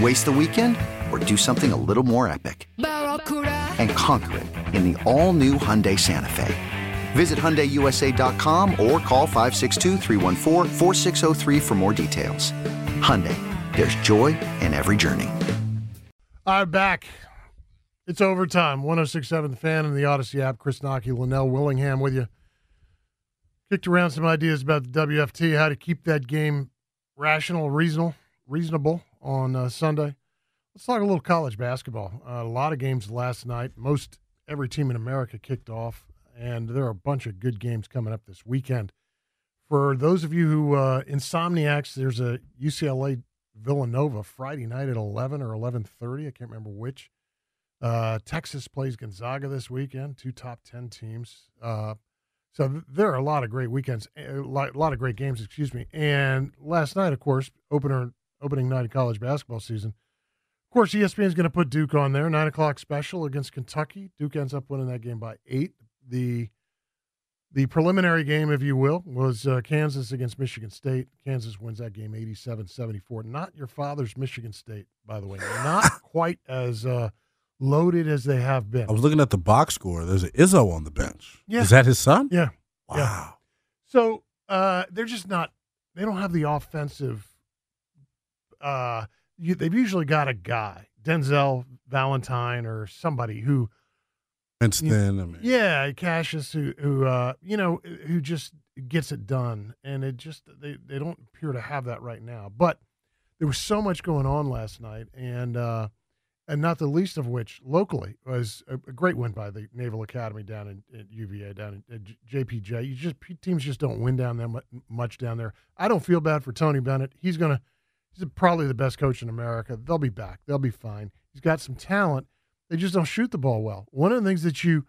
Waste the weekend or do something a little more epic? And conquer it in the all-new Hyundai Santa Fe. Visit HyundaiUSA.com or call 562 for more details. Hyundai, there's joy in every journey. Right, back. It's overtime. 1067 The Fan and the Audacy app. Chris Knoche, Linnell Willingham with you. Kicked around some ideas about the WFT, how to keep that game rational, reasonable, reasonable on uh, Sunday. Let's talk a little college basketball. Uh, a lot of games last night. Most every team in America kicked off, and there are a bunch of good games coming up this weekend. For those of you who uh, insomniacs, there's a UCLA Villanova Friday night at 11 or 11:30. I can't remember which. Uh, Texas plays Gonzaga this weekend. Two top 10 teams. Uh, so th- there are a lot of great weekends, a a lot of great games. Excuse me. And last night, of course, opener opening night of college basketball season. Of course, ESPN is going to put Duke on there. Nine o'clock special against Kentucky. Duke ends up winning that game by eight. The the preliminary game, if you will, was uh, Kansas against Michigan State. Kansas wins that game 87 74. Not your father's Michigan State, by the way. Not quite as uh, loaded as they have been. I was looking at the box score. There's an Izzo on the bench. Yeah. Is that his son? Yeah. Wow. Yeah. So uh, they're just not, they don't have the offensive uh, you, they've usually got a guy, Denzel Valentine or somebody who, Princeton. I mean, yeah, Cassius, who, who, uh, you know, who just gets it done, and it just they they don't appear to have that right now. But there was so much going on last night, and uh, and not the least of which locally was a, a great win by the Naval Academy down in, at UVA down in at JPJ. You just teams just don't win down there much down there. I don't feel bad for Tony Bennett. He's gonna He's probably the best coach in America. They'll be back. They'll be fine. He's got some talent. They just don't shoot the ball well. One of the things that you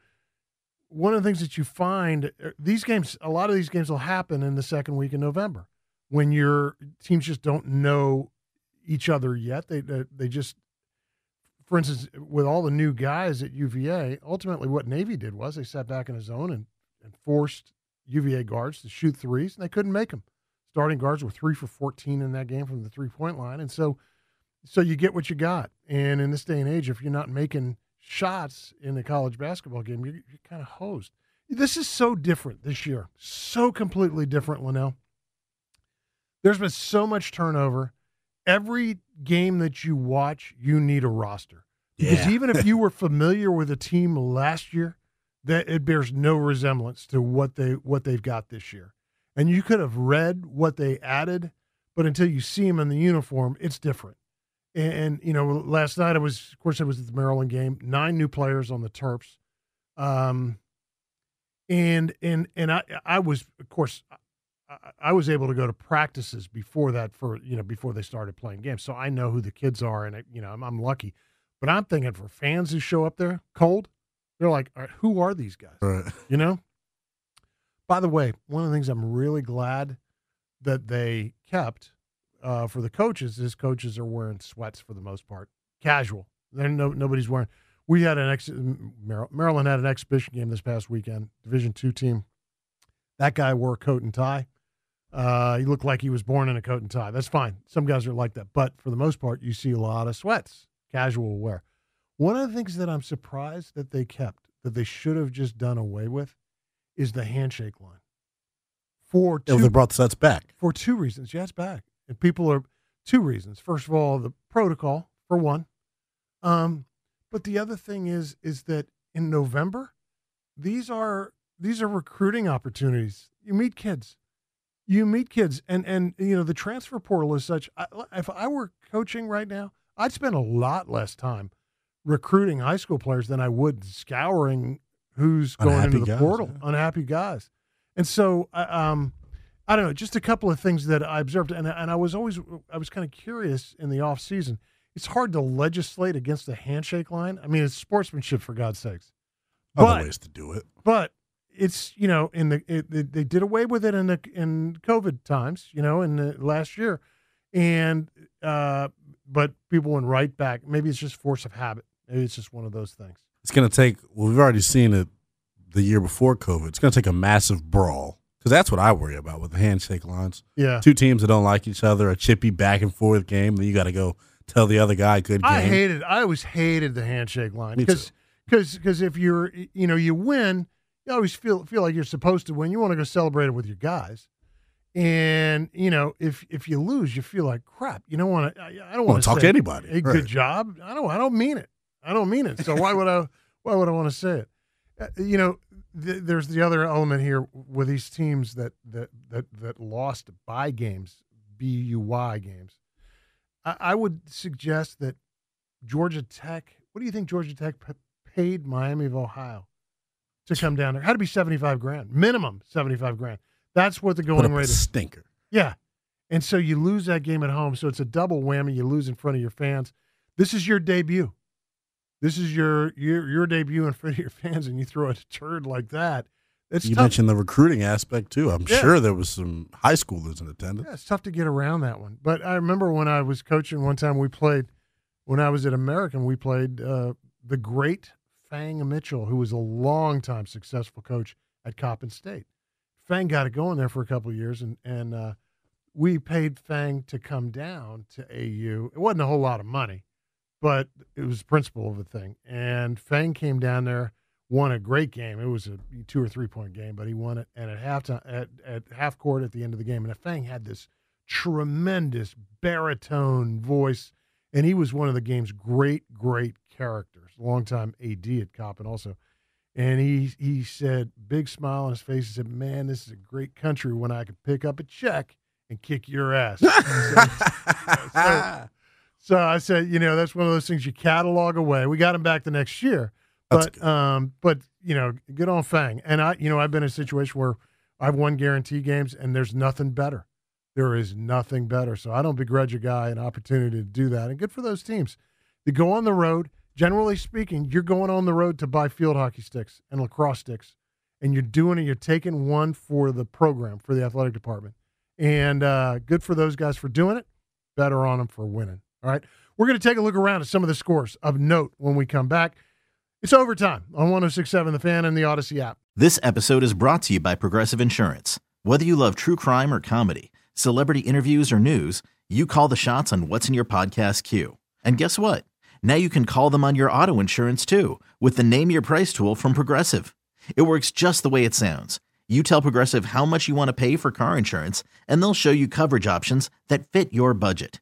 one of the things that you find er, these games a lot of these games will happen in the second week in November when your teams just don't know each other yet. They, they just for instance, with all the new guys at UVA, ultimately what Navy did was they sat back in a zone and, and forced UVA guards to shoot threes, and they couldn't make them starting guards were three for 14 in that game from the three point line. And so, so you get what you got. And in this day and age, if you're not making shots in the college basketball game, you're, you're kind of hosed. This is so different this year. So completely different, Linnell. There's been so much turnover. Every game that you watch, you need a roster. Because Yeah. even if you were familiar with a team last year, that it bears no resemblance to what they what they've got this year and you could have read what they added, but until you see them in the uniform, it's different. And, and you know, last night I was, of course, I was at the Maryland game. Nine new players on the Terps, um, and and and I I was, of course, I, I was able to go to practices before that for you know before they started playing games, so I know who the kids are, and you know I'm, I'm lucky. But I'm thinking for fans who show up there cold, they're like, All right, who are these guys? Right. You know. By the way, one of the things I'm really glad that they kept uh, for the coaches is coaches are wearing sweats for the most part, casual. They're no nobody's wearing. We had an ex Maryland had an exhibition game this past weekend, Division two team. That guy wore a coat and tie. Uh, he looked like he was born in a coat and tie. That's fine. Some guys are like that, but for the most part, you see a lot of sweats, casual wear. One of the things that I'm surprised that they kept that they should have just done away with is the handshake line. For two, they brought the sets back. for two reasons. Yeah, it's back, and people are two reasons. First of all, the protocol for one, um, but the other thing is is that in November, these are these are recruiting opportunities. You meet kids, you meet kids, and and you know the transfer portal is such. I, if I were coaching right now, I'd spend a lot less time recruiting high school players than I would scouring who's going Unhappy into the guys, portal, yeah. unhappy guys. And so, um, I don't know, just a couple of things that I observed, and and I was always I was kind of curious in the off season. It's hard to legislate against the handshake line. I mean, it's sportsmanship for God's sakes. Other But ways to do it. but it's you know in the it, it, they did away with it in the in COVID times, you know, in the last year, and uh, but people went right back. Maybe it's just force of habit. Maybe it's just one of those things. It's going to take. Well, we've already seen it the year before COVID. It's going to take a massive brawl because that's what I worry about with the handshake lines. Yeah, Two teams that don't like each other, a chippy back and forth game. Then you got to go tell the other guy good game. I hated. I always hated the handshake line because because because if you're you know you win, you always feel feel like you're supposed to win. You want to go celebrate it with your guys. And you know, if if you lose, you feel like crap. You don't want to. I, I don't want talk to anybody. Hey, Right. good job. I don't. I don't mean it. I don't mean it. So why would I? Why would I want to say it? Uh, you know, th- there's the other element here with these teams that that that that lost by games, B U Y games. I, I would suggest that Georgia Tech. What do you think Georgia Tech p- paid Miami of Ohio to come down there? Had to be seventy five grand, minimum seventy five grand. That's what the going rate is. stinker. Yeah. And so you lose that game at home. So it's a double whammy. You lose in front of your fans. This is your debut. This is your your your debut in front of your fans, and you throw a turd like that. It's you tough. mentioned the recruiting aspect too. I'm Yeah. sure there was some high schoolers in attendance. Yeah, it's tough to get around that one. But I remember when I was coaching one time, we played, when I was at American, we played uh, the great Fang Mitchell, who was a longtime successful coach at Coppin State. Fang got it going there for a couple of years, and, and uh, we paid Fang to come down to AU. It wasn't a whole lot of money, but it was the principle of the thing. And Fang came down there, won a great game. It was a two or three point game, but he won it. And at halftime, at, at half court at the end of the game, and Fang had this tremendous baritone voice, and he was one of the game's great, great characters. Longtime AD at Coppin also. And he he said, big smile on his face. He said, "Man, this is a great country when I could pick up a check and kick your ass." so, so I said, you know, that's one of those things you catalog away. We got him back the next year, but um, but you know, good on Fang. And I, you know, I've been in a situation where I've won guarantee games, and there's nothing better. There is nothing better. So I don't begrudge a guy an opportunity to do that, and good for those teams. To go on the road, generally speaking, you're going on the road to buy field hockey sticks and lacrosse sticks, and you're doing it. You're taking one for the program for the athletic department, and uh, good for those guys for doing it. Better on them for winning. All right, we're going to take a look around at some of the scores of note when we come back. It's overtime on 1067 The Fan and the Audacy app. This episode is brought to you by Progressive Insurance. Whether you love true crime or comedy, celebrity interviews or news, you call the shots on what's in your podcast queue. And guess what? Now you can call them on your auto insurance too with the Name Your Price tool from Progressive. It works just the way it sounds. You tell Progressive how much you want to pay for car insurance, and they'll show you coverage options that fit your budget.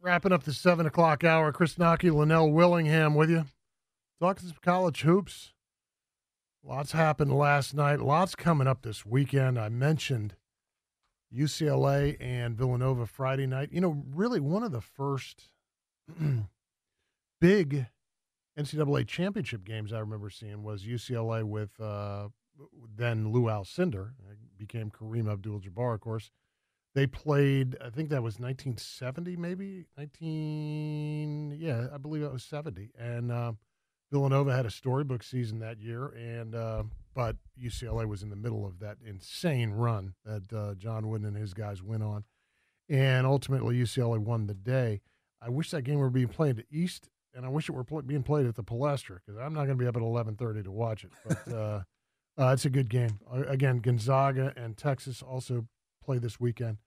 Wrapping up the 7 o'clock hour. Chris Knoche, Linnell Willingham with you. Talking some college hoops. Lots happened last night. Lots coming up this weekend. I mentioned UCLA and Villanova Friday night. You know, really one of the first big NCAA championship games I remember seeing was UCLA with uh, then Lou Alcindor, uh, became Kareem Abdul-Jabbar, of course. They played, I think that was 1970, maybe 19. Yeah, I believe it was 70. And uh, Villanova had a storybook season that year, and uh, but UCLA was in the middle of that insane run that uh, John Wooden and his guys went on, and ultimately UCLA won the day. I wish that game were being played at East, and I wish it were pl- being played at the Palestra because I'm not going to be up at 11:30 to watch it. But uh, uh, it's a good game. Again, Gonzaga and Texas also play this weekend.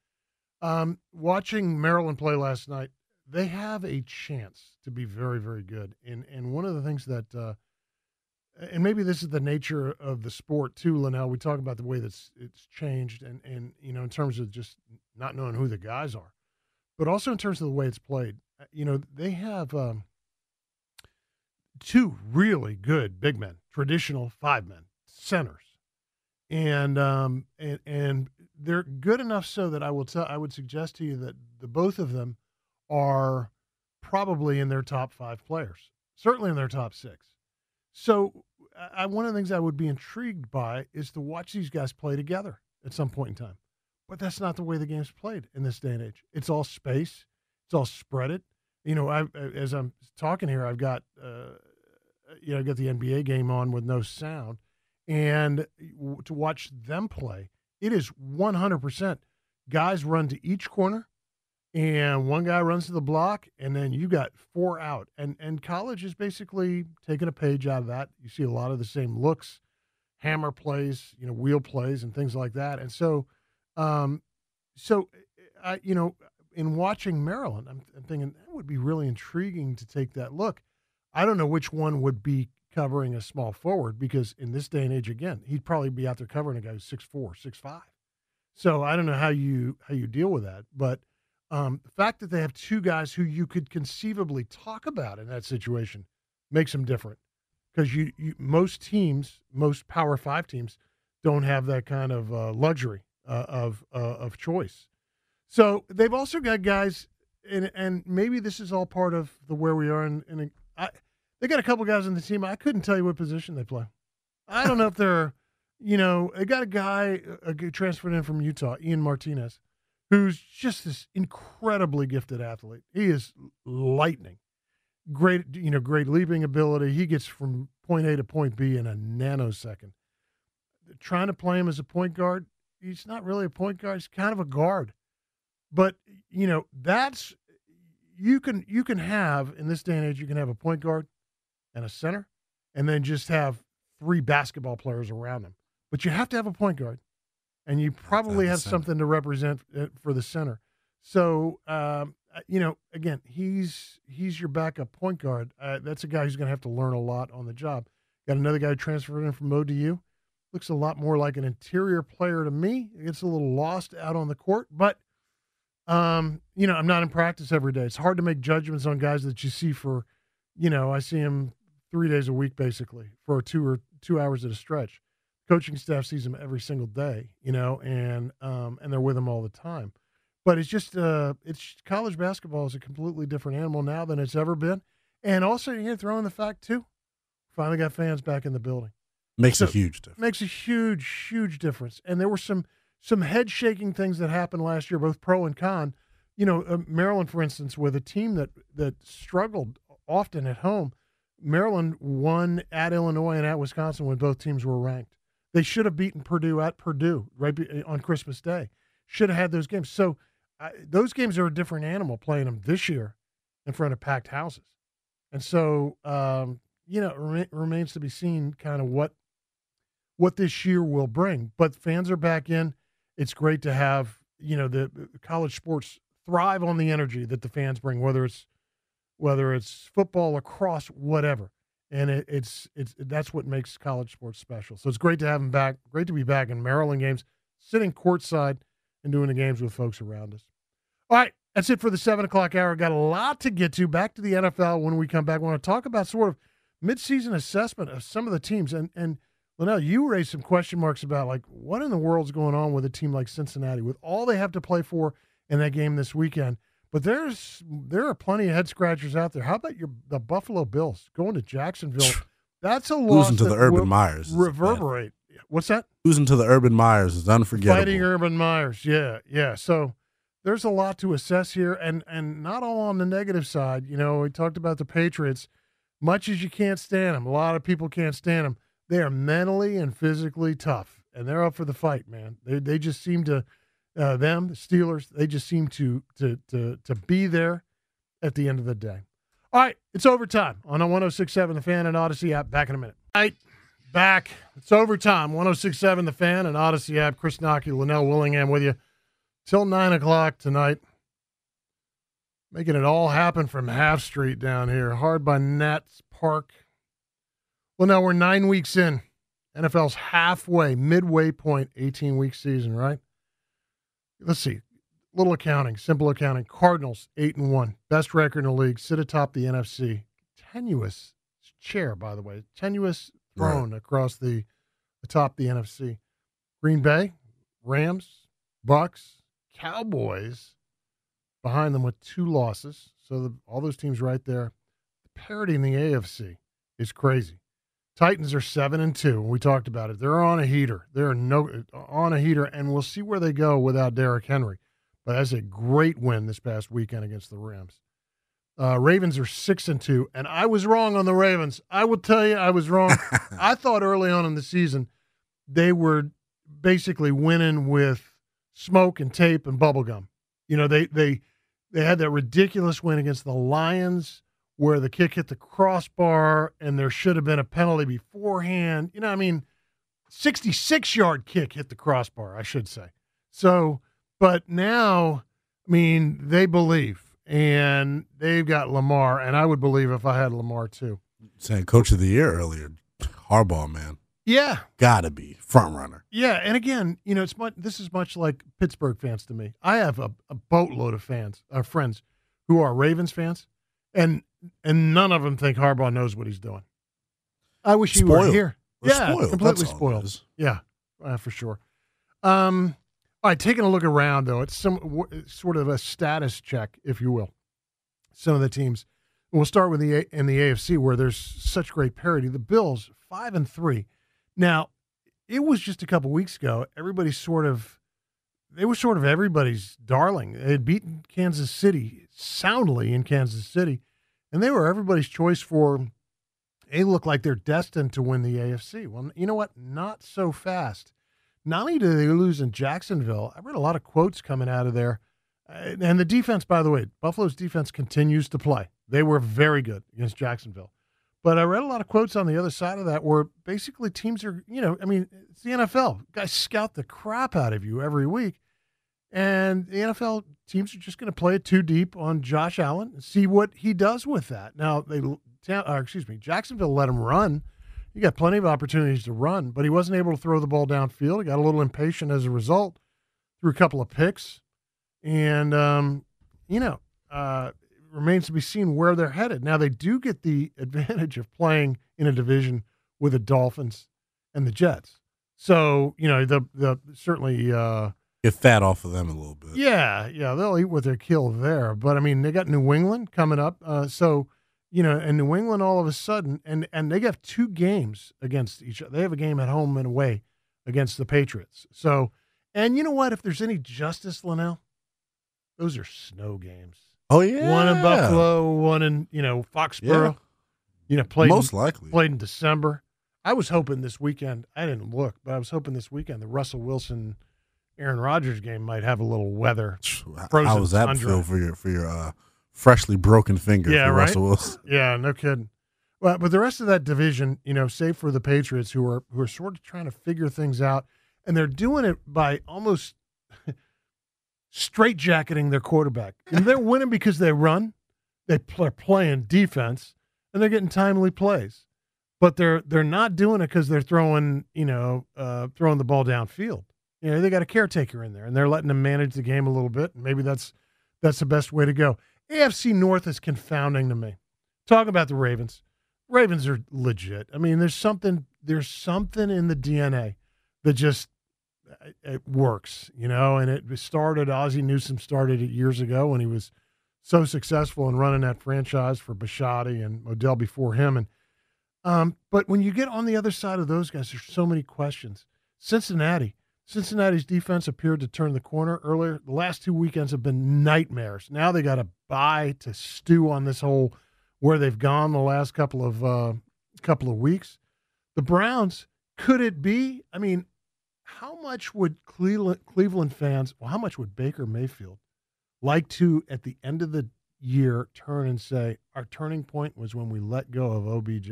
Um, watching Maryland play last night, they have a chance to be very, very good. And and one of the things that, uh, and maybe this is the nature of the sport too, Linnell. We talk about the way that's it's changed, and and you know in terms of just not knowing who the guys are, but also in terms of the way it's played. Uh, you know they have um, two really good big men, traditional five men centers, and um and and they're good enough so that I will tell I would suggest to you that the both of them are probably in their top five players, certainly in their top six. So, I, one of the things I would be intrigued by is to watch these guys play together at some point in time. But that's not the way the game's played in this day and age. It's all space. It's all spread it. You know, I as I'm talking here, I've got uh, you know, I got the NBA game on with no sound, and to watch them play, it is 100% guys run to each corner and one guy runs to the block, and then you got four out. And and college is basically taking a page out of that. You see a lot of the same looks, hammer plays, you know, wheel plays, and things like that. And so, um, so I, you know, in watching Maryland, I'm, I'm thinking that would be really intriguing to take that look. I don't know which one would be covering a small forward because in this day and age, again, he'd probably be out there covering a guy who's six four, six five. So I don't know how you how you deal with that, but um, the fact that they have two guys who you could conceivably talk about in that situation makes them different because you, you most teams, most Power Five teams, don't have that kind of uh, luxury uh, of uh, of choice. So they've also got guys, and and maybe this is all part of the where we are. In, in they got a couple guys in the team. I couldn't tell you what position they play. I don't know if they're, you know, they got a guy uh, transferred in from Utah, Ian Martinez who's just this incredibly gifted athlete. He is lightning. Great, you know, great leaping ability. He gets from point A to point B in a nanosecond. Trying to play him as a point guard, he's not really a point guard. He's kind of a guard. But you know, that's you can you can have in this day and age, you can have a point guard and a center, and then just have three basketball players around them. But you have to have a point guard and you probably have something to represent uh, for the center. So, um, uh, you know, again, he's he's your backup point guard. Uh, that's a guy who's going to have to learn a lot on the job. Got another guy transferred in from ODU. Looks a lot more like an interior player to me. Gets a little lost out on the court, but um, you know, I'm not in practice every day. It's hard to make judgments on guys that you see for, you know, I see him three days a week basically for two or two hours at a stretch coaching staff sees him every single day, you know, and um, and they're with him all the time. But it's just uh, it's college basketball is a completely different animal now than it's ever been, and also you throw in the fact too, finally got fans back in the building. Makes so, a huge difference. Makes a huge, huge difference. And there were some some head shaking things that happened last year, both pro and con. You know, uh, Maryland, for instance, with a team that that struggled often at home. Maryland won at Illinois and at Wisconsin when both teams were ranked. They should have beaten Purdue at Purdue right eh, on Christmas Day. Should have had those games. So those games are a different animal playing them this year in front of packed houses. And so, um, you know, remains to be seen kind of what what this year will bring. But fans are back in. It's great to have you know the college sports thrive on the energy that the fans bring, whether it's whether it's football, lacrosse, whatever and it, it's it's that's what makes college sports special. So it's great to have him back. Great to be back in Maryland games, sitting courtside and doing the games with folks around us. All right, that's it for the seven o'clock hour. Got a lot to get to. Back to the NFL when we come back. We want to talk about sort of midseason assessment of some of the teams. And and Linnell, you raised some question marks about like what in the world's going on with a team like Cincinnati with all they have to play for in that game this weekend. But there's there are plenty of head scratchers out there. How about your the Buffalo Bills going to Jacksonville? That's a loss losing to the Urban Meyers reverberate What's that? Losing to the Urban Meyers is unforgettable. Fighting Urban Meyers. Yeah, yeah. So there's a lot to assess here, and and not all on the negative side. You know, we talked about the Patriots. Much as you can't stand them, a lot of people can't stand them. They are mentally and physically tough, and they're up for the fight, man. They they just seem to uh, them the Steelers. They just seem to to to to be there at the end of the day. All right, it's overtime on a 1067 The Fan and Audacy app. Back in a minute. All right, back. It's overtime. 1067 The Fan and Audacy app. Chris Knoche, Linnell Willingham with you till 9 o'clock tonight. Making it all happen from Half Street down here, hard by Nats Park. Well, now we're nine weeks in. NFL's halfway, midway point, 18 week season, right? Let's see little accounting, simple accounting. Cardinals eight and one, best record in the league, sit atop the NFC. Tenuous chair, by the way, tenuous throne right. across the atop the NFC. Green Bay, Rams, Bucs, Cowboys behind them with two losses. So the, all those teams right there. The parity in the AFC is crazy. Titans are seven and two. We talked about it. They're on a heater. They're no on a heater, and we'll see where they go without Derrick Henry. But that's a great win this past weekend against the Rams. Uh, Ravens are six and two, and I was wrong on the Ravens. I will tell you, I was wrong. I thought early on in the season they were basically winning with smoke and tape and bubble gum. You know, they they they had that ridiculous win against the Lions where the kick hit the crossbar and there should have been a penalty beforehand. You know, I mean, 66 yard kick hit the crossbar, I should say. So but now, I mean, they believe, and they've got Lamar, and I would believe if I had Lamar too. Saying Coach of the Year earlier, Harbaugh, man. Yeah, gotta be front runner. Yeah, and again, you know, it's much. This is much like Pittsburgh fans to me. I have a, a boatload of fans, uh, friends, who are Ravens fans, and and none of them think Harbaugh knows what he's doing. I wish he spoiled. were here. We're yeah, spoiled. completely That's spoiled. Yeah, uh, for sure. Um, all right, taking a look around though, it's some sort of a status check, if you will. Some of the teams. We'll start with the a- in the AFC where there's such great parity. The Bills five and three. Now, it was just a couple weeks ago. Everybody sort of, they were sort of everybody's darling. They had beaten Kansas City soundly in Kansas City, and they were everybody's choice for. They look like they're destined to win the AFC. Well, you know what? Not so fast not only do they lose in Jacksonville, I read a lot of quotes coming out of there. Uh, and the defense, by the way, Buffalo's defense continues to play. They were very good against Jacksonville. But I read a lot of quotes on the other side of that where basically teams are, you know, I mean, it's the NFL. Guys scout the crap out of you every week. And the NFL teams are just going to play it too deep on Josh Allen and see what he does with that. Now, they, uh, excuse me, Jacksonville let him run he got plenty of opportunities to run, but he wasn't able to throw the ball downfield. He got a little impatient as a result, threw a couple of picks, and um, you know, uh, remains to be seen where they're headed. Now they do get the advantage of playing in a division with the Dolphins and the Jets, so you know the the certainly. Uh, Get fat off of them a little bit. Yeah, yeah, they'll eat what they kill there. But I mean, they got New England coming up, uh, so you know, and New England all of a sudden, and and they have two games against each other. They have a game at home and away against the Patriots. So, and you know what? If there's any justice, Linnell, those are snow games. Oh yeah, one in Buffalo, one in you know Foxborough. Yeah. You know, played most in, likely played in December. I was hoping this weekend. I didn't look, but I was hoping this weekend the Russell Wilson, Aaron Rodgers game might have a little weather. How was that tundra. feel for your for your uh, freshly broken finger yeah, for right? Russell Wilson. Yeah, no kidding. Well, but the rest of that division, you know, save for the Patriots, who are who are sort of trying to figure things out, and they're doing it by almost straight jacketing their quarterback. And they're winning because they run, they are playing defense, and they're getting timely plays. But they're they're not doing it because they're throwing, you know, uh, throwing the ball downfield. You know, they got a caretaker in there, and they're letting them manage the game a little bit. Maybe that's that's the best way to go. AFC North is confounding to me. Talk about the Ravens. Ravens are legit. I mean, there's something there's something in the DNA that just it works, you know. And it started. Ozzie Newsome started it years ago when he was so successful in running that franchise for Bisciotti and Modell before him. And Um, but when you get on the other side of those guys, there's so many questions. Cincinnati, Cincinnati's defense appeared to turn the corner earlier. The last two weekends have been nightmares. Now they got to buy to stew on this whole where they've gone the last couple of uh, couple of weeks. The Browns, could it be? I mean, how much would Cleveland, Cleveland fans, well, how much would Baker Mayfield like to, at the end of the year, turn and say, our turning point was when we let go of OBJ?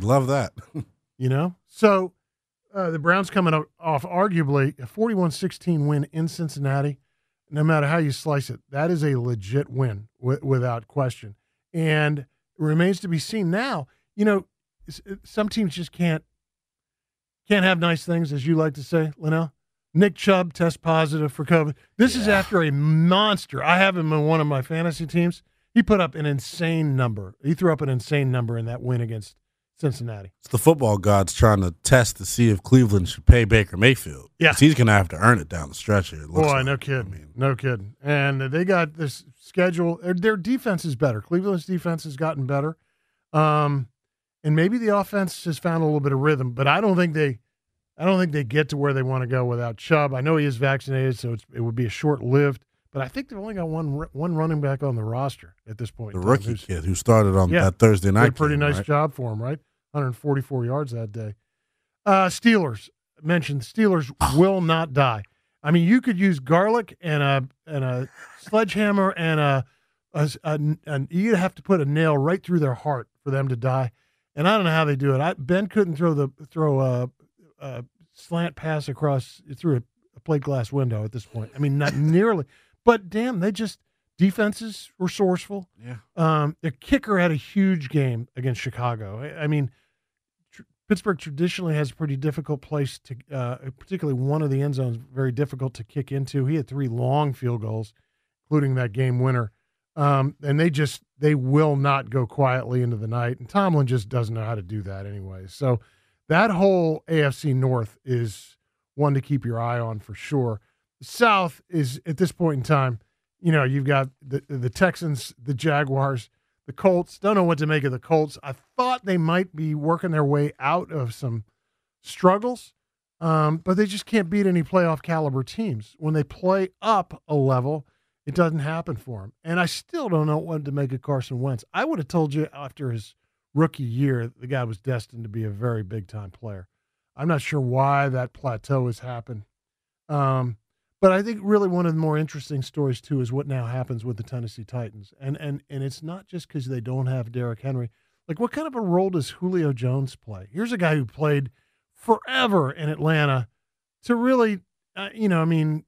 Love that. You know? So uh, the Browns coming off arguably a 41 16 win in Cincinnati. No matter how you slice it, that is a legit win w- without question. And it remains to be seen now. You know, some teams just can't can't have nice things, as you like to say, Linnell. Nick Chubb test positive for COVID. This yeah. is after a monster. I have him in one of my fantasy teams. He put up an insane number. He threw up an insane number in that win against Cincinnati. It's the football gods trying to test to see if Cleveland should pay Baker Mayfield. Yeah, he's going to have to earn it down the stretch here. Boy, like. no kidding, I mean, no kidding. And they got this schedule. Their defense is better. Cleveland's defense has gotten better, um, and maybe the offense has found a little bit of rhythm. But I don't think they, I don't think they get to where they want to go without Chubb. I know he is vaccinated, so it would be a short lived. But I think they've only got one one running back on the roster at this point. The rookie kid who started on yeah, that Thursday night. Did a pretty game, nice right? job for him, right? 144 yards that day. Uh, Steelers mentioned Steelers will not die. I mean, you could use garlic and a and a sledgehammer and a, a, a, a you'd have to put a nail right through their heart for them to die. And I don't know how they do it. I, ben couldn't throw the throw a, a slant pass across through a, a plate glass window at this point. I mean, not nearly. But damn, they just defenses resourceful. Yeah. Um, their kicker had a huge game against Chicago. I, I mean, Pittsburgh traditionally has a pretty difficult place to, uh, particularly one of the end zones, very difficult to kick into. He had three long field goals, including that game winner. Um, and they just they will not go quietly into the night. And Tomlin just doesn't know how to do that anyway. So that whole AFC North is one to keep your eye on for sure. South is at this point in time, you know, you've got the the Texans, the Jaguars, the Colts. Don't know what to make of the Colts. I thought they might be working their way out of some struggles, um, but they just can't beat any playoff caliber teams. When they play up a level, it doesn't happen for him. And I still don't know what to make of Carson Wentz. I would have told you after his rookie year, the guy was destined to be a very big time player. I'm not sure why that plateau has happened. Um, but I think really one of the more interesting stories too is what now happens with the Tennessee Titans, and and and it's not just because they don't have Derrick Henry. Like, what kind of a role does Julio Jones play? Here's a guy who played forever in Atlanta to really, uh, you know, I mean,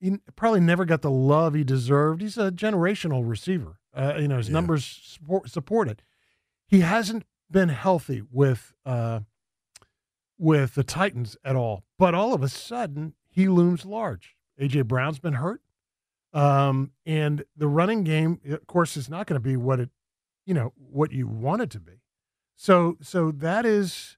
he probably never got the love he deserved. He's a generational receiver. Uh, you know, his yeah. numbers support, support it. He hasn't been healthy with uh, with the Titans at all, but all of a sudden he looms large. AJ Brown's been hurt. Um, and the running game, of course, is not going to be what it, you know, what you want it to be. So, so that is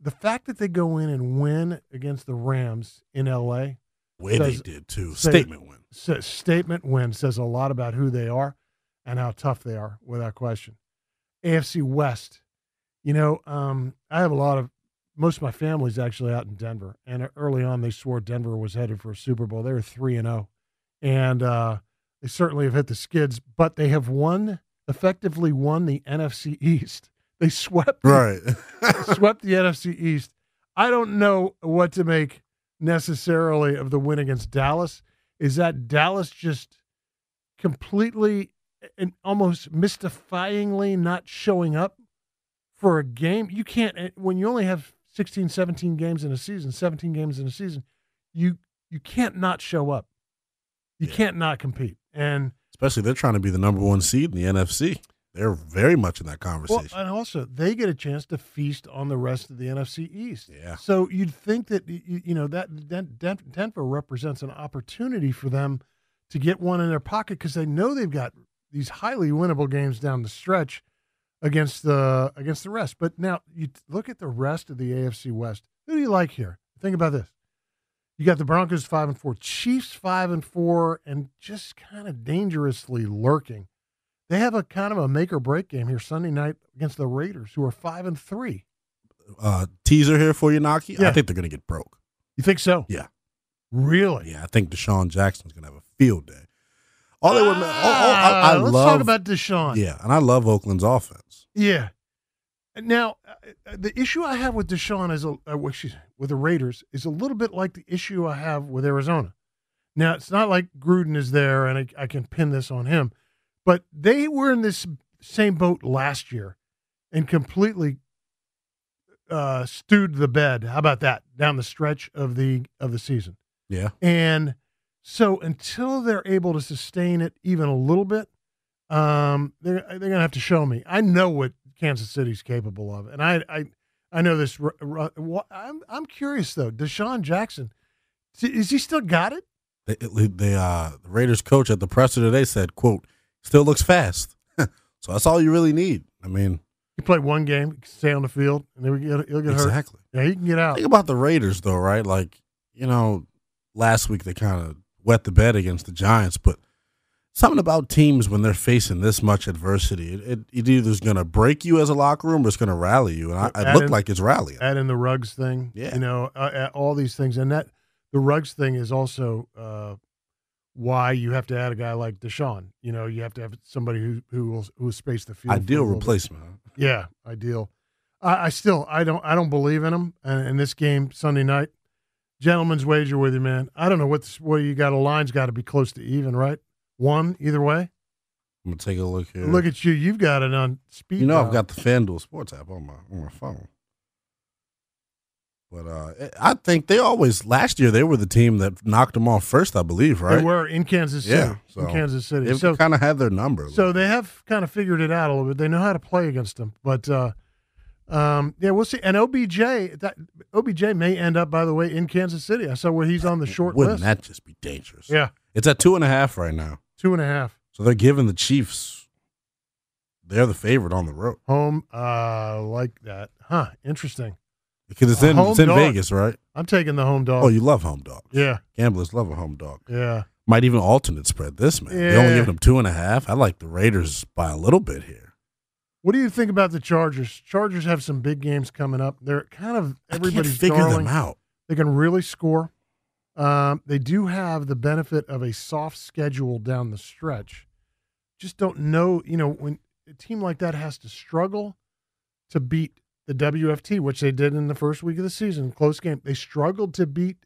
the fact that they go in and win against the Rams in LA. Way says, they did too. Statement win. Says, statement win says a lot about who they are and how tough they are, without question. AFC West. You know, um, I have a lot of most of my family's actually out in Denver, and early on they swore Denver was headed for a Super Bowl. They were three and zero, oh. and uh, they certainly have hit the skids. But they have won effectively won the NFC East. They swept right, swept the NFC East. I don't know what to make necessarily of the win against Dallas. Is that Dallas just completely and almost mystifyingly not showing up for a game? You can't eh, when you only have 16, 17 games in a season, 17 games in a season, you you can't not show up. You yeah. can't not compete. And especially they're trying to be the number one seed in the NFC. They're very much in that conversation. Well, and also they get a chance to feast on the rest of the NFC East. Yeah. So you'd think that you, you know that Denver represents an opportunity for them to get one in their pocket because they know they've got these highly winnable games down the stretch against the against the rest. But now you look at the rest of the AFC West. Who do you like here? Think about this. You got the Broncos five and four, Chiefs five and four, and just kind of dangerously lurking. They have a kind of a make or break game here Sunday night against the Raiders, who are five and three. Uh, teaser here for you, Knoche. Yeah. I think they're going to get broke. You think so? Yeah. Really? Yeah, I think DeSean Jackson's going to have a field day. All they were, all, all- I, I Ah, let's love, talk about DeSean. yeah, and I love Oakland's offense. Yeah. Now, uh, the issue I have with DeSean is a, uh, well, excuse me, with the Raiders is a little bit like the issue I have with Arizona. Now, it's not like Gruden is there and I, I can pin this on him, but they were in this same boat last year and completely uh, stewed the bed. How about that down the stretch of the of the season? Yeah, And so until they're able to sustain it even a little bit, um, they're they're gonna have to show me. I know what Kansas City's capable of, and I I I know this. r- r- wha- I'm I'm curious though. DeSean Jackson, is he still got it? they, they uh, the Raiders coach at the presser today said, "quote Still looks fast." so that's all you really need. I mean, you play one game, stay on the field, and then we get he'll get hurt. exactly. Yeah, he can get out. Think about the Raiders, though, right? Like, you know, last week they kind of wet the bed against the Giants, but something about teams when they're facing this much adversity, it, it, it either is going to break you as a locker room or it's going to rally you. And I, it looked in- like it's rallying. Add in the Ruggs thing, Yeah. You know, uh, uh, all these things, and that the Ruggs thing is also uh, why you have to add a guy like DeSean. You know, you have to have somebody who who will who will space the field. Ideal bit. replacement. Yeah, ideal. I, I still I don't I don't believe in him. And in this game Sunday night, gentleman's wager with you, man. I don't know what's what you got. A line's got to be close to even, right? One either way. I'm going to take a look here. Look at you. You've got it on speed. you know, I've got the FanDuel Sports app on my, on my phone. But uh, I think they always, last year, they were the team that knocked them off first, I believe, right? They were in Kansas City. Yeah, in Kansas City. They've So kind of had their number. so they have kind of figured it out a little bit. They know how to play against them. But uh, um, yeah, we'll see. And OBJ that OBJ may end up, by the way, in Kansas City. I saw where he's on the short Wouldn't list. that just be dangerous? yeah, It's at two and a half right now. two and a half. So they're giving the Chiefs, they're the favorite on the road Home, uh, like that, huh? Interesting. Because it's in it's in dog. Vegas, right? I'm taking the home dog. Oh, you love home dogs. yeah, Gamblers love a home dog. yeah. Might even alternate spread this man. They only give them two and a half. I like the Raiders by a little bit here. What do you think about the Chargers? Chargers have some big games coming up. They're kind of I everybody's can't figure them out. They can really score. Um, they do have the benefit of a soft schedule down the stretch. Just don't know, you know, when a team like that has to struggle to beat the WFT, which they did in the first week of the season, close game. They struggled to beat.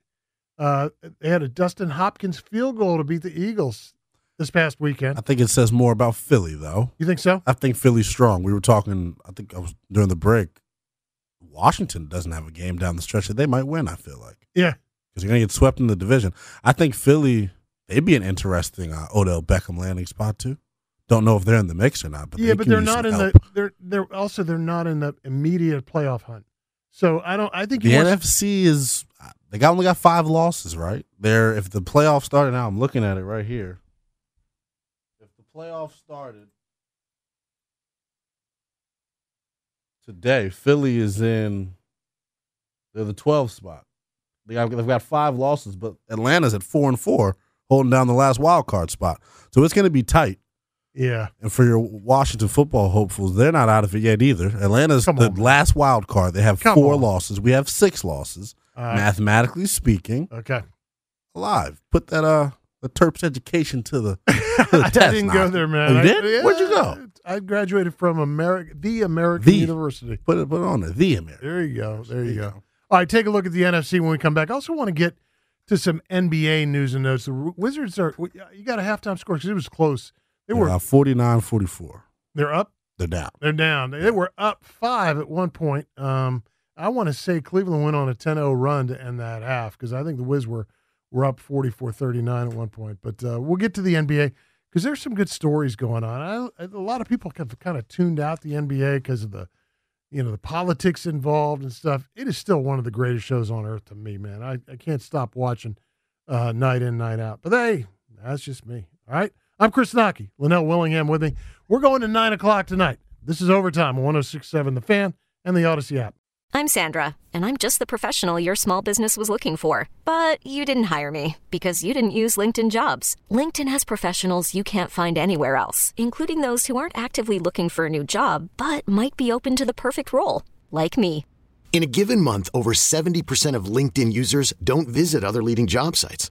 Uh, they had a Dustin Hopkins field goal to beat the Eagles this past weekend. I think it says more about Philly though. You think so? I think Philly's strong. We were talking. I think I was during the break. Washington doesn't have a game down the stretch that they might win. I feel like Yeah. because you're going to get swept in the division. I think Philly they'd be an interesting uh, Odell Beckham landing spot too. Don't know if they're in the mix or not, but yeah, they but they're not in help. the. They're they're also they're not in the immediate playoff hunt. So I don't. I think The NFC is they got only got five losses, right? They're if the playoffs started now, I'm looking at it right here. If the playoffs started today, Philly is in they're the 12th spot. They got, they've got five losses, but Atlanta's at four and four, holding down the last wild card spot. So it's going to be tight. Yeah. And for your Washington football hopefuls, they're not out of it yet either. Atlanta's Come the on, last wild card. They have Come four on. losses. We have six losses. Uh, Mathematically speaking, Okay. alive. Put that uh the Terps education to the, to the I test. didn't now. go there, man. Oh, you I- did? yeah, Where'd you go? I graduated from America, the American The. University. Put it put it on there. The American. There you go. There you go. All right, take a look at the NFC when we come back. I also want to get to some NBA news and notes. The Wizards are. You got a halftime score because it was close. They were. uh, 49-44. They're up. They're down. They're down. They were up five at one point. Um, I want to say Cleveland went on a 10-0 run to end that half because I think the Wiz were were up 44-39 at one point. But uh, we'll get to the NBA because there's some good stories going on. I, a lot of people have kind of tuned out the NBA because of the you know the politics involved and stuff. It is still one of the greatest shows on earth to me, man. I, I can't stop watching uh, night in night out. But hey, that's just me. All right. I'm Chris Knoche, Linnell Willingham with me. We're going to 9 o'clock tonight. This is Overtime on 1067 The Fan and the Audacy app. I'm Sandra, and I'm just the professional your small business was looking for. But you didn't hire me because you didn't use LinkedIn jobs. LinkedIn has professionals you can't find anywhere else, including those who aren't actively looking for a new job but might be open to the perfect role, like me. In a given month, over 70% of LinkedIn users don't visit other leading job sites.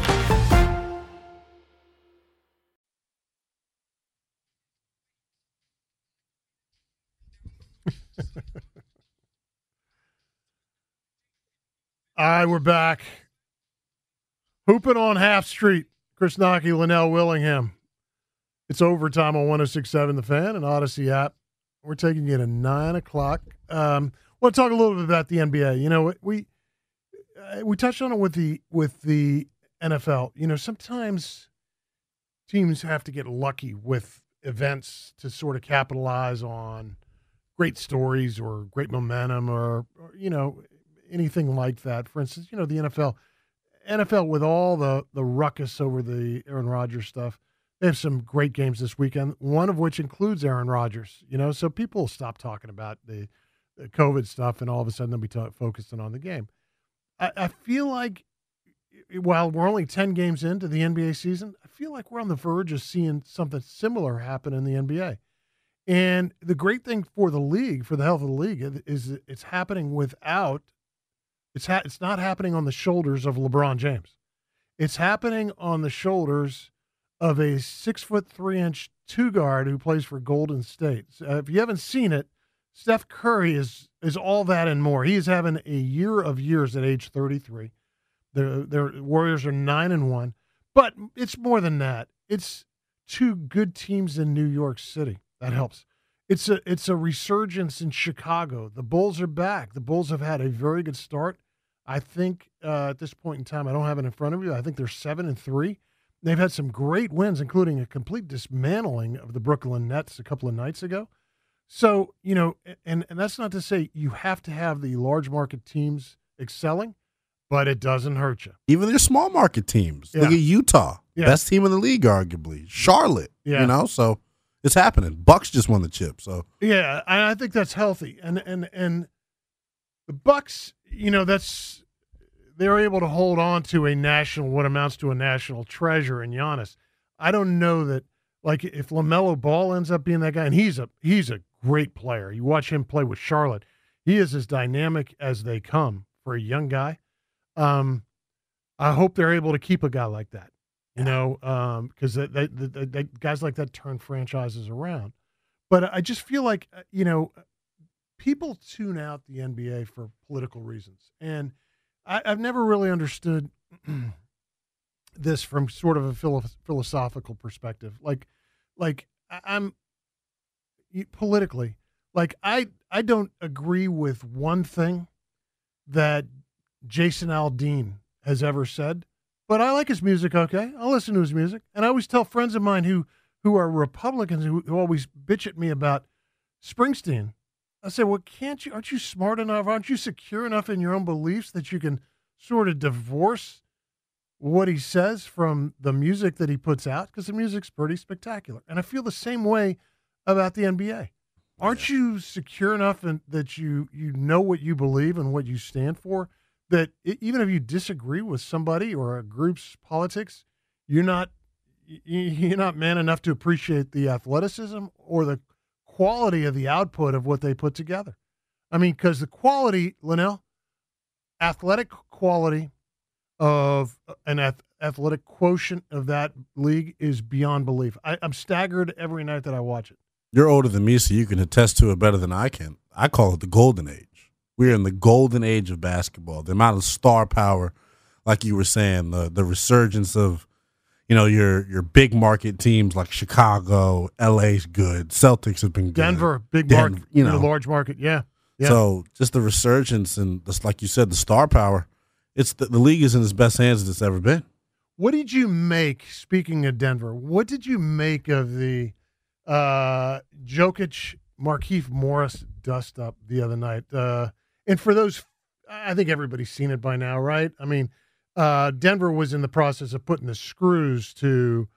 All right, we're back. Hooping on Half Street. Chris Knoche, Linnell Willingham. It's overtime on 1067 The Fan and Audacy app. We're taking you to 9 o'clock. Um, want to talk a little bit about the NBA. You know, we uh, we touched on it with the with the NFL. You know, sometimes teams have to get lucky with events to sort of capitalize on great stories or great momentum or, or you know anything like that. For instance, you know the NFL, NFL with all the the ruckus over the Aaron Rodgers stuff, they have some great games this weekend. One of which includes Aaron Rodgers. You know, so people stop talking about the, the COVID stuff, and all of a sudden they'll be talk, focusing on the game. I, I feel like while we're only ten games into the NBA season, I feel like we're on the verge of seeing something similar happen in the NBA. And the great thing for the league, for the health of the league, is it's happening without it's ha- it's not happening on the shoulders of LeBron James. It's happening on the shoulders of a six foot three inch two guard who plays for Golden State. Uh, if you haven't seen it, Steph Curry is is all that and more. He is having a year of years at age 33. The their Warriors are nine and one, but it's more than that. It's two good teams in New York City. That helps. It's a it's a resurgence in Chicago. The Bulls are back. The Bulls have had a very good start. I think uh, at this point in time, I don't have it in front of you. I think they're seven and three. They've had some great wins, including a complete dismantling of the Brooklyn Nets a couple of nights ago. So you know, and and that's not to say you have to have the large market teams excelling, but it doesn't hurt you. Even their small market teams. Yeah. Look at Utah, Yeah. best team in the league, arguably. Charlotte, Yeah. you know, so it's happening. Bucks just won the chip, so Yeah, I I think that's healthy, and and and the Bucks, you know, that's they're able to hold on to a national, what amounts to a national treasure in Giannis. I don't know that, like, if LaMelo Ball ends up being that guy, and he's a he's a great player. You watch him play with Charlotte, he is as dynamic as they come for a young guy. Um, I hope they're able to keep a guy like that. You know, because they, they, they, they, guys like that turn franchises around. But I just feel like uh, you know, people tune out the NBA for political reasons, and I, I've never really understood this from sort of a philo- philosophical perspective. Like, like I'm politically, like I I don't agree with one thing that Jason Aldean has ever said, but I like his music. Okay, I'll listen to his music, and I always tell friends of mine who who are Republicans who, who always bitch at me about Springsteen. I say, well, can't you? Aren't you smart enough? Aren't you secure enough in your own beliefs that you can sort of divorce what he says from the music that he puts out? Because the music's pretty spectacular, and I feel the same way about the NBA. Aren't you secure enough in, that you you know what you believe and what you stand for? That even if you disagree with somebody or a group's politics, you're not you're not man enough to appreciate the athleticism or the quality of the output of what they put together. I mean, because the quality, Linnell, athletic quality of uh, an ath- athletic quotient of that league is beyond belief. I, I'm staggered every night that I watch it. you're older than me, so you can attest to it better than I can. I call it the golden age. We're in the golden age of basketball. The amount of star power, like you were saying, the the resurgence of, you know your your big market teams like Chicago, LA's good, Celtics have been good, Denver, big Denver, market, you know. large market. Yeah. Yeah. So just the resurgence and just like you said, the star power. It's the, the league is in its best hands it's ever been. What did you make? Speaking of Denver, what did you make of the uh, Jokic Markieff Morris dust up the other night? Uh, and for those, I think everybody's seen it by now, right? I mean, uh, Denver was in the process of putting the screws to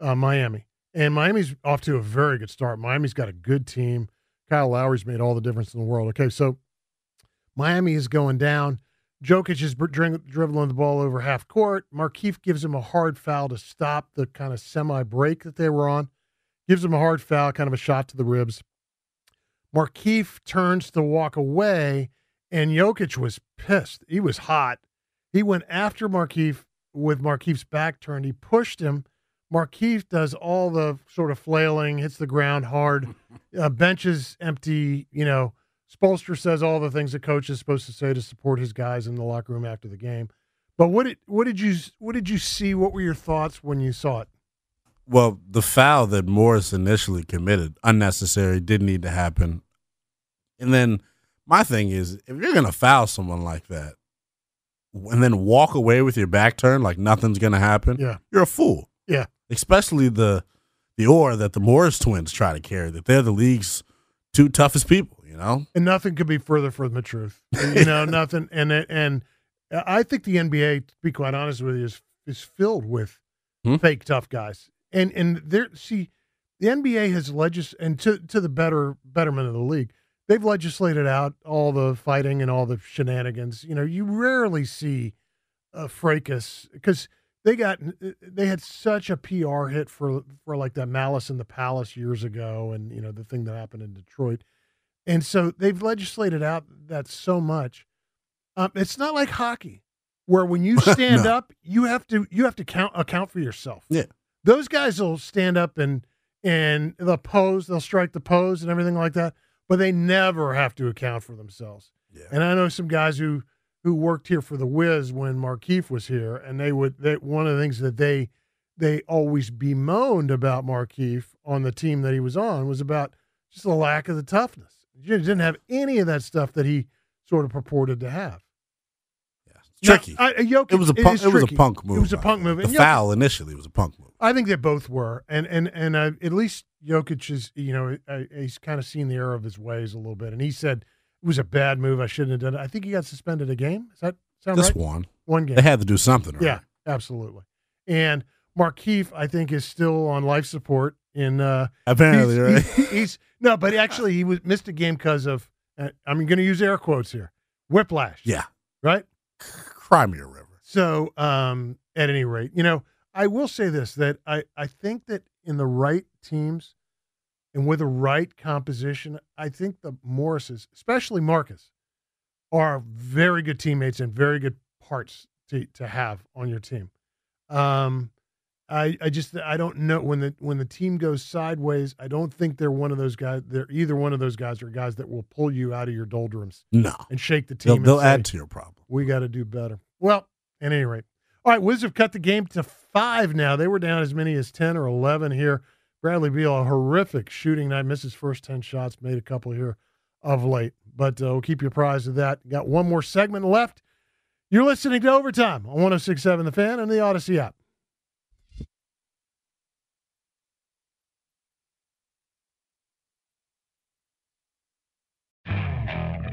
uh, Miami, and Miami's off to a very good start. Miami's got a good team. Kyle Lowry's made all the difference in the world. Okay, so Miami is going down. Jokic is dribbling the ball over half court. Markieff gives him a hard foul to stop the kind of semi break that they were on. Gives him a hard foul, kind of a shot to the ribs. Markieff turns to walk away, and Jokic was pissed. He was hot. He went after Markieff with Markieff's back turned. He pushed him. Markieff does all the sort of flailing, hits the ground hard, uh, benches empty, you know. Spoelstra says all the things the coach is supposed to say to support his guys in the locker room after the game. But what did what did you what did you see? What were your thoughts when you saw it? Well, the foul that Morris initially committed, unnecessary, didn't need to happen. And then my thing is, if you're going to foul someone like that and then walk away with your back turned like nothing's going to happen, Yeah. you're a fool. Yeah. Especially the the aura that the Morris twins try to carry, that they're the league's two toughest people, you know? And nothing could be further from the truth. You know, nothing. And it- and I think the NBA, to be quite honest with you, is is filled with Hmm? fake tough guys. And and there, see, the NBA has legis and to to the better betterment of the league, they've legislated out all the fighting and all the shenanigans. You know, you rarely see a fracas because they got they had such a PR hit for for like that Malice in the Palace years ago, and you know the thing that happened in Detroit, and so they've legislated out that so much. Um, it's not like hockey, where when you stand No. up, you have to you have to count account for yourself. Yeah. those guys will stand up and and they'll pose, they'll strike the pose and everything like that, but they never have to account for themselves. Yeah. And I know some guys who who worked here for the Wiz when Markieff was here, and they would they one of the things that they they always bemoaned about Markieff on the team that he was on was about just the lack of the toughness. He didn't have any of that stuff that he sort of purported to have. Tricky. I- Jokic it was a punk, it was a punk move. It was a punk move. The Jokic- foul initially was a punk move. I think they both were, and and and uh, at least Jokic is, you know, uh, he's kind of seen the error of his ways a little bit, and he said it was a bad move. I shouldn't have done it. I think he got suspended a game. Is that sound Just right? one. One game. They had to do something. Right? Yeah, absolutely. And Markieff, I think, is still on life support. In uh, Apparently, he's, right? he- he's no, but actually, he was missed a game because of. Uh, I'm going to use air quotes here. Whiplash. Yeah. Right. Cry river. So, um, at any rate, you know, I will say this that I, I think that in the right teams and with the right composition, I think the Morrises, especially Marcus, are very good teammates and very good parts to, to have on your team. Um, I, I just I don't know when the when the team goes sideways. I don't think they're one of those guys. They're either one of those guys or guys that will pull you out of your doldrums No. and shake the team. They'll, they'll say, add to your problem. we got to do better. Well, at any rate. All right, Wizards have cut the game to five now. They were down as many as 10 or 11 here. Bradley Beal, a horrific shooting night, missed his first 10 shots, made a couple here of late. But uh, we'll keep you apprised of that. Got one more segment left. You're listening to Overtime on 1067 The Fan and the Audacy app.